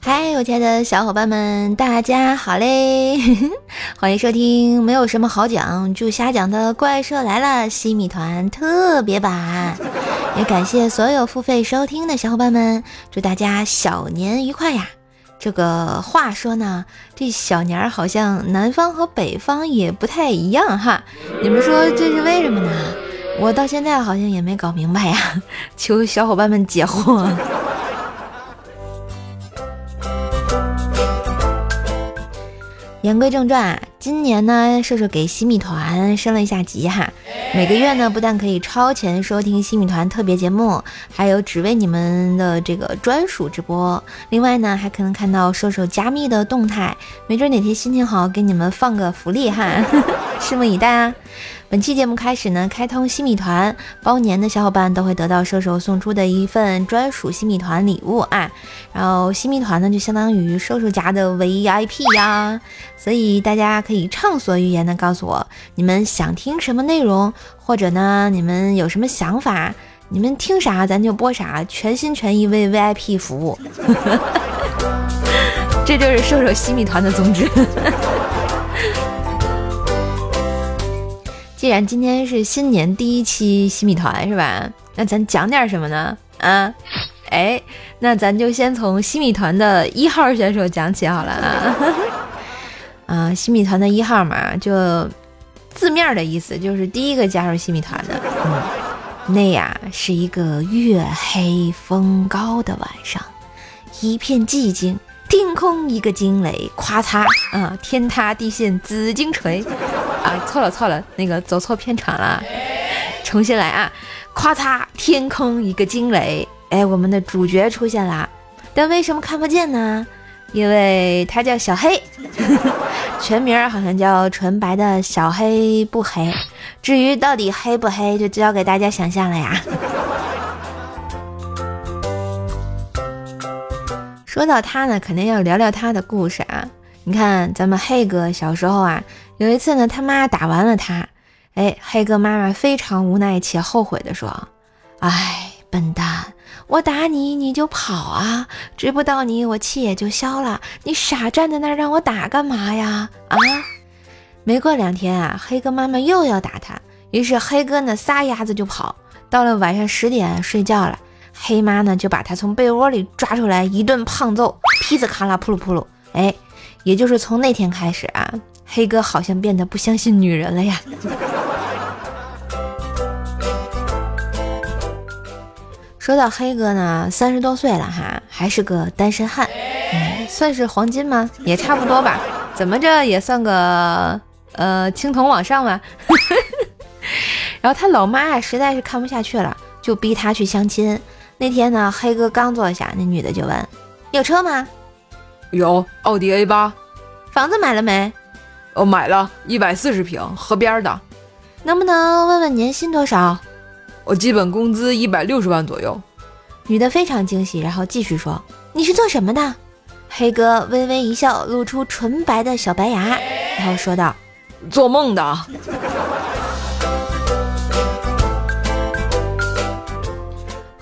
嗨，我亲爱的小伙伴们，大家好嘞！欢迎收听没有什么好讲就瞎讲的怪兽来了西米团特别版，也感谢所有付费收听的小伙伴们，祝大家小年愉快呀！这个话说呢，这小年儿好像南方和北方也不太一样哈，你们说这是为什么呢？我到现在好像也没搞明白呀，求小伙伴们解惑。言归正传，今年呢，瘦瘦给西米团升了一下级哈。每个月呢，不但可以超前收听西米团特别节目，还有只为你们的这个专属直播。另外呢，还可能看到瘦瘦加密的动态，没准哪天心情好，给你们放个福利哈，拭目以待啊。本期节目开始呢，开通西米团包年的小伙伴都会得到射手送出的一份专属西米团礼物啊。然后西米团呢，就相当于射手家的 VIP 呀，所以大家可以畅所欲言的告诉我你们想听什么内容，或者呢你们有什么想法，你们听啥咱就播啥，全心全意为 VIP 服务。这就是射手西米团的宗旨。既然今天是新年第一期西米团是吧？那咱讲点什么呢？啊，哎，那咱就先从西米团的一号选手讲起好了啊。啊，西米团的一号嘛，就字面的意思就是第一个加入西米团的。嗯，那呀是一个月黑风高的晚上，一片寂静。天空一个惊雷，咵嚓啊！天塌地陷紫金锤啊！错了错了，那个走错片场了，重新来啊！咵嚓，天空一个惊雷，哎，我们的主角出现了，但为什么看不见呢？因为他叫小黑，全名好像叫纯白的小黑不黑，至于到底黑不黑，就交给大家想象了呀。说到他呢，肯定要聊聊他的故事啊！你看，咱们黑哥小时候啊，有一次呢，他妈打完了他，哎，黑哥妈妈非常无奈且后悔的说：“哎，笨蛋，我打你你就跑啊，追不到你我气也就消了，你傻站在那儿让我打干嘛呀？啊！”没过两天啊，黑哥妈妈又要打他，于是黑哥呢撒丫子就跑，到了晚上十点睡觉了。黑妈呢，就把他从被窝里抓出来，一顿胖揍，噼里咔啦，扑噜扑噜。哎，也就是从那天开始啊，黑哥好像变得不相信女人了呀。说到黑哥呢，三十多岁了哈，还是个单身汉，嗯，算是黄金吗？也差不多吧。怎么着也算个呃青铜往上吧。然后他老妈啊，实在是看不下去了，就逼他去相亲。那天呢，黑哥刚坐下，那女的就问：“有车吗？”“有，奥迪 A 八。”“房子买了没？”“哦，买了一百四十平，河边的。”“能不能问问年薪多少？”“我基本工资一百六十万左右。”女的非常惊喜，然后继续说：“你是做什么的？”黑哥微微一笑，露出纯白的小白牙，然后说道：“做梦的。”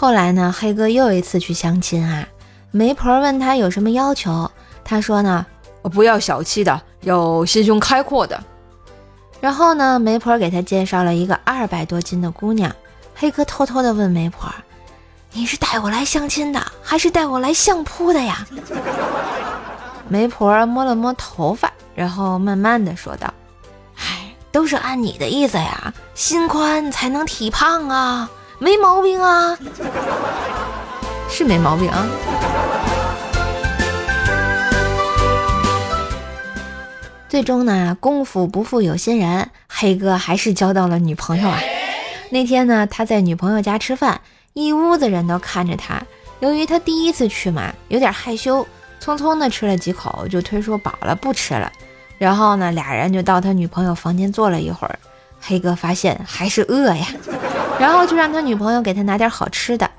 后来呢，黑哥又一次去相亲啊，媒婆问他有什么要求，他说呢，我不要小气的，要心胸开阔的。然后呢，媒婆给他介绍了一个二百多斤的姑娘，黑哥偷偷的问媒婆，你是带我来相亲的，还是带我来相扑的呀？媒婆摸了摸头发，然后慢慢的说道，唉，都是按你的意思呀，心宽才能体胖啊。没毛病啊，是没毛病啊。最终呢，功夫不负有心人，黑哥还是交到了女朋友啊。那天呢，他在女朋友家吃饭，一屋子人都看着他。由于他第一次去嘛，有点害羞，匆匆的吃了几口就推说饱了不吃了。然后呢，俩人就到他女朋友房间坐了一会儿。黑哥发现还是饿呀。然后就让他女朋友给他拿点好吃的，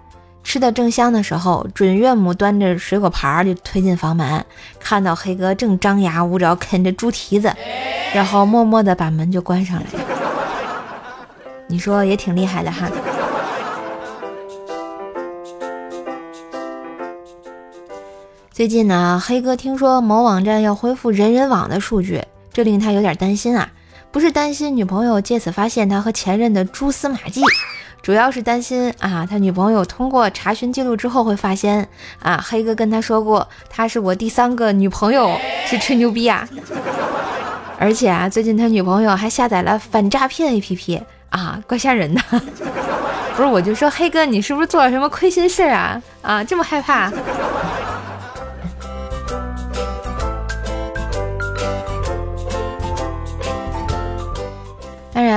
吃的正香的时候，准岳母端着水果盘就推进房门，看到黑哥正张牙舞爪啃着猪蹄子，然后默默的把门就关上了。你说也挺厉害的哈。最近呢，黑哥听说某网站要恢复人人网的数据，这令他有点担心啊。不是担心女朋友借此发现他和前任的蛛丝马迹，主要是担心啊，他女朋友通过查询记录之后会发现啊，黑哥跟他说过他是我第三个女朋友，是吹牛逼啊。而且啊，最近他女朋友还下载了反诈骗 APP 啊，怪吓人的。不是，我就说黑哥，你是不是做了什么亏心事啊？啊，这么害怕？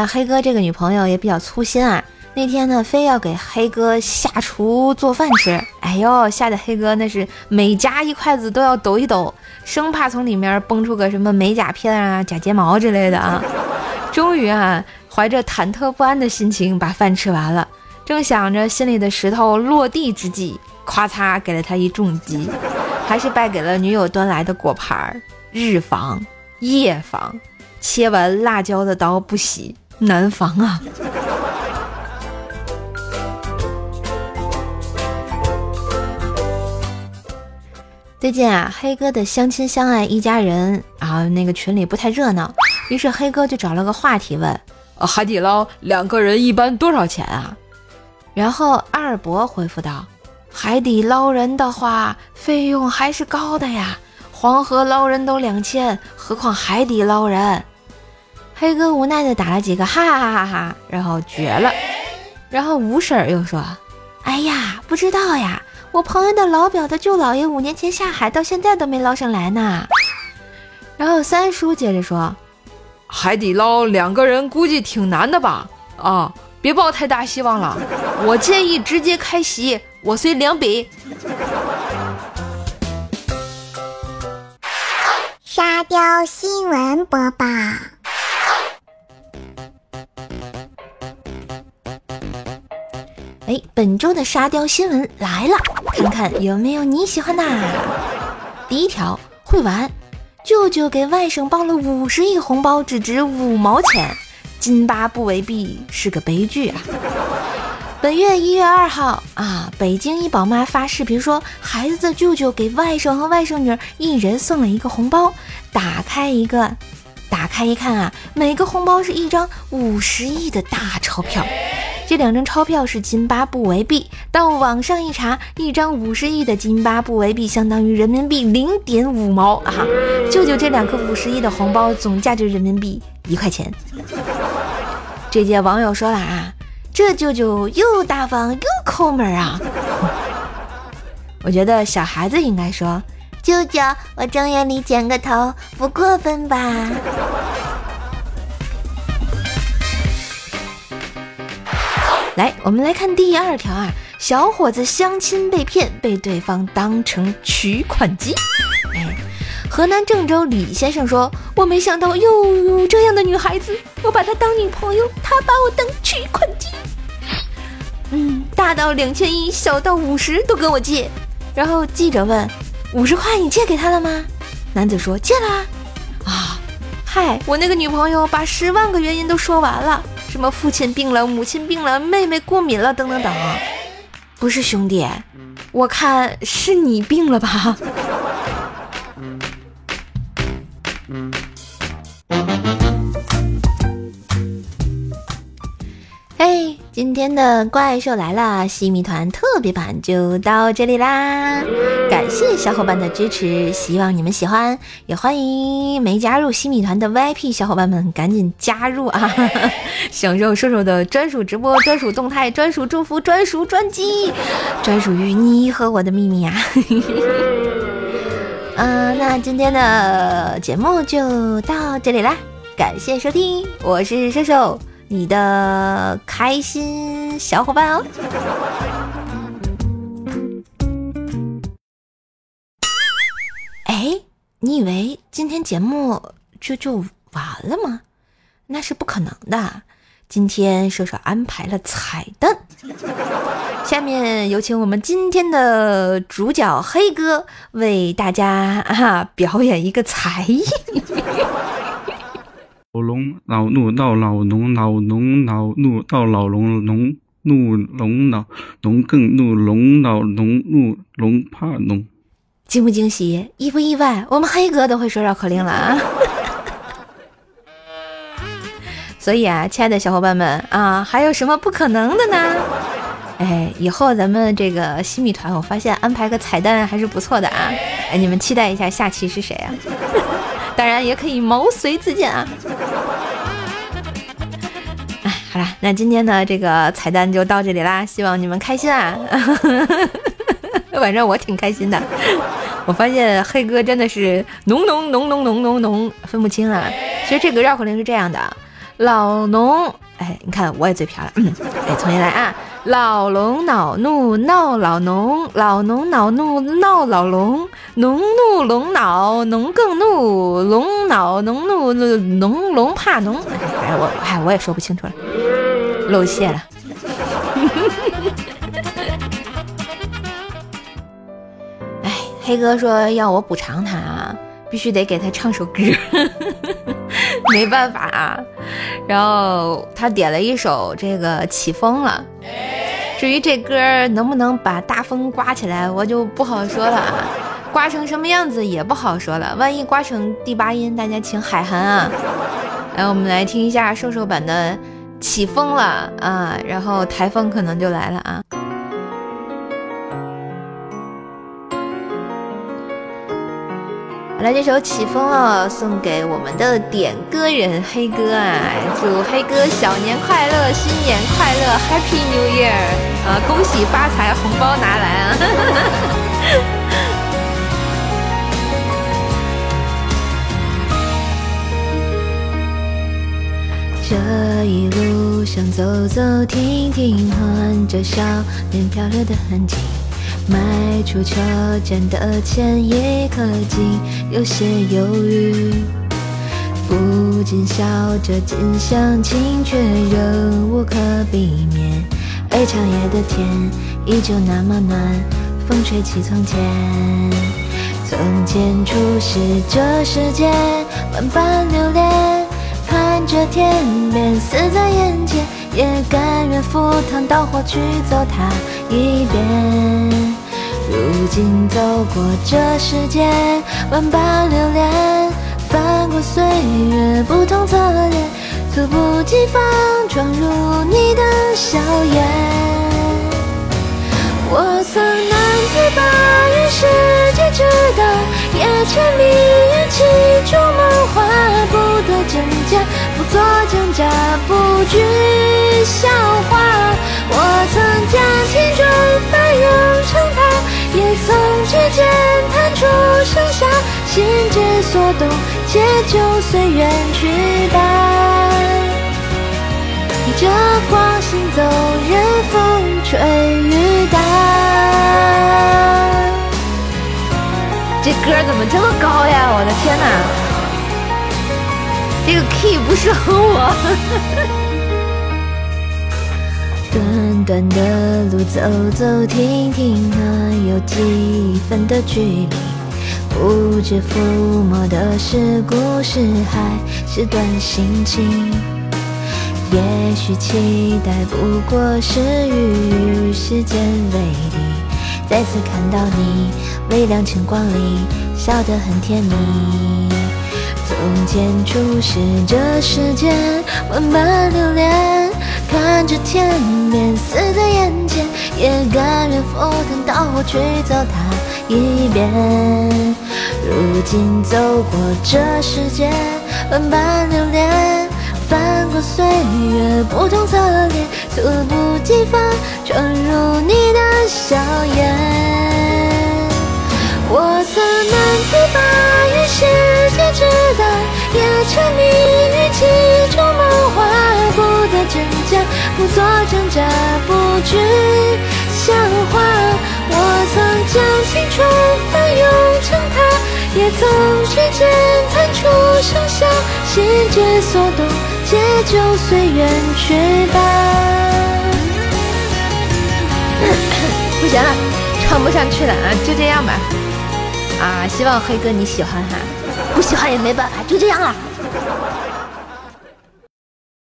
黑哥这个女朋友也比较粗心啊。那天呢，非要给黑哥下厨做饭吃，哎呦，吓得黑哥那是每夹一筷子都要抖一抖。生怕从里面蹦出个什么美甲片啊、假睫毛之类的啊！终于啊，怀着忐忑不安的心情把饭吃完了，正想着心里的石头落地之际，咔嚓给了他一重击，还是败给了女友端来的果盘儿日防夜防，切完辣椒的刀不洗难防啊！最近啊，黑哥的相亲相爱一家人啊，那个群里不太热闹，于是黑哥就找了个话题问：海底捞两个人一般多少钱啊？然后二伯回复道：海底捞人的话，费用还是高的呀，黄河捞人都两千，何况海底捞人？黑哥无奈的打了几个哈哈哈哈哈，然后绝了。然后吴婶又说：哎呀，不知道呀。我朋友的老表的舅姥爷五年前下海，到现在都没捞上来呢。然后三叔接着说：“海底捞两个人估计挺难的吧？啊，别抱太大希望了。我建议直接开席，我随两笔。”沙雕新闻播报。哎，本周的沙雕新闻来了，看看有没有你喜欢的。第一条，会玩，舅舅给外甥包了五十亿红包，只值五毛钱，津巴布韦币是个悲剧啊。本月一月二号啊，北京一宝妈发视频说，孩子的舅舅给外甥和外甥女一人送了一个红包，打开一个，打开一看啊，每个红包是一张五十亿的大钞票。这两张钞票是津巴布韦币，到网上一查，一张五十亿的津巴布韦币相当于人民币零点五毛啊！舅舅这两颗五十亿的红包总价值人民币一块钱。这届网友说了啊，这舅舅又大方又抠门啊！我觉得小孩子应该说，舅舅，我正月里剪个头，不过分吧？来，我们来看第二条啊，小伙子相亲被骗，被对方当成取款机。哎，河南郑州李先生说：“我没想到又有这样的女孩子，我把她当女朋友，她把我当取款机。嗯，大到两千一，小到五十都跟我借。然后记者问：五十块你借给他了吗？男子说：借了。啊，嗨，我那个女朋友把十万个原因都说完了。”什么父亲病了，母亲病了，妹妹过敏了，等等等，不是兄弟，我看是你病了吧？今天的怪兽来了，西米团特别版就到这里啦！感谢小伙伴的支持，希望你们喜欢，也欢迎没加入西米团的 VIP 小伙伴们赶紧加入啊！享受兽兽的专属直播、专属动态、专属祝福、专属专辑，专属于你和我的秘密啊！嗯，那今天的节目就到这里啦，感谢收听，我是兽兽。你的开心小伙伴哦！哎，你以为今天节目就就完了吗？那是不可能的。今天射手安排了彩蛋，下面有请我们今天的主角黑哥为大家啊表演一个才艺。老龙恼怒闹老龙恼龙恼怒闹老龙龙怒龙恼龙更怒龙恼龙怒龙怕龙。惊不惊喜，意不意外？我们黑哥都会说绕口令了啊！所以啊，亲爱的小伙伴们啊，还有什么不可能的呢？哎，以后咱们这个新米团，我发现安排个彩蛋还是不错的啊！哎，你们期待一下下期是谁啊？当然也可以毛遂自荐啊！哎，好啦，那今天呢，这个彩蛋就到这里啦，希望你们开心啊！反正我挺开心的。我发现黑哥真的是浓浓浓浓浓浓浓，分不清啊。其实这个绕口令是这样的：老农，哎，你看我也嘴瓢了，嗯，哎，重新来啊。老龙恼怒闹老农，老农恼怒闹老龙，农怒龙恼农更怒，龙恼农怒农龙怕农。哎，我哎我也说不清楚了，露馅了。哎，黑哥说要我补偿他啊，必须得给他唱首歌，没办法啊。然后他点了一首这个起风了。至于这歌能不能把大风刮起来，我就不好说了啊。刮成什么样子也不好说了，万一刮成第八音，大家请海涵啊。来，我们来听一下瘦瘦版的起风了啊，然后台风可能就来了啊。来，这首《起风了》送给我们的点歌人黑哥啊！祝黑哥小年快乐，新年快乐，Happy New Year！啊，恭喜发财，红包拿来啊！这一路上走走停停，看着少年漂流的痕迹。迈出车站的前一刻，竟有些犹豫，不禁笑着，近乡情却仍无可避免。而长夜的天依旧那么暖，风吹起从前。从前初识这世界，万般留恋，看着天边死在眼前，也甘愿赴汤蹈火去走它一遍。如今走过这世间，万般留恋，翻过岁月不同侧脸，猝不及防闯入你的笑颜。我曾难自拔于世界之大，也沉迷于其中梦幻，不得真假，不做挣扎，不惧笑话。我曾将青春翻涌成她。也曾指尖弹出盛夏，心之所动，且就随缘去吧。行走，任风吹雨打。这歌怎么这么高呀？我的天哪，这个 key 不适合我。短短的路走走停停，哪有几分的距离？不知抚摸的是故事还是段心情？也许期待不过是与时间为敌。再次看到你，微亮晨光里笑得很甜蜜。从前初识这世间，万般留恋。看着天边死在眼前，也甘愿赴汤蹈火去走它一遍。如今走过这世间，万般留恋，翻过岁月不同侧脸，猝不及防闯入你的笑颜。我曾难自拔于世界之大，也沉迷于其中梦幻。不得真假，不做挣扎，不惧笑话。我曾将青春翻涌成她，也曾指尖弹出盛夏。心之所动，且就随缘去吧。不行了，唱不上去了啊，就这样吧。啊，希望黑哥你喜欢哈，不喜欢也没办法，就这样了。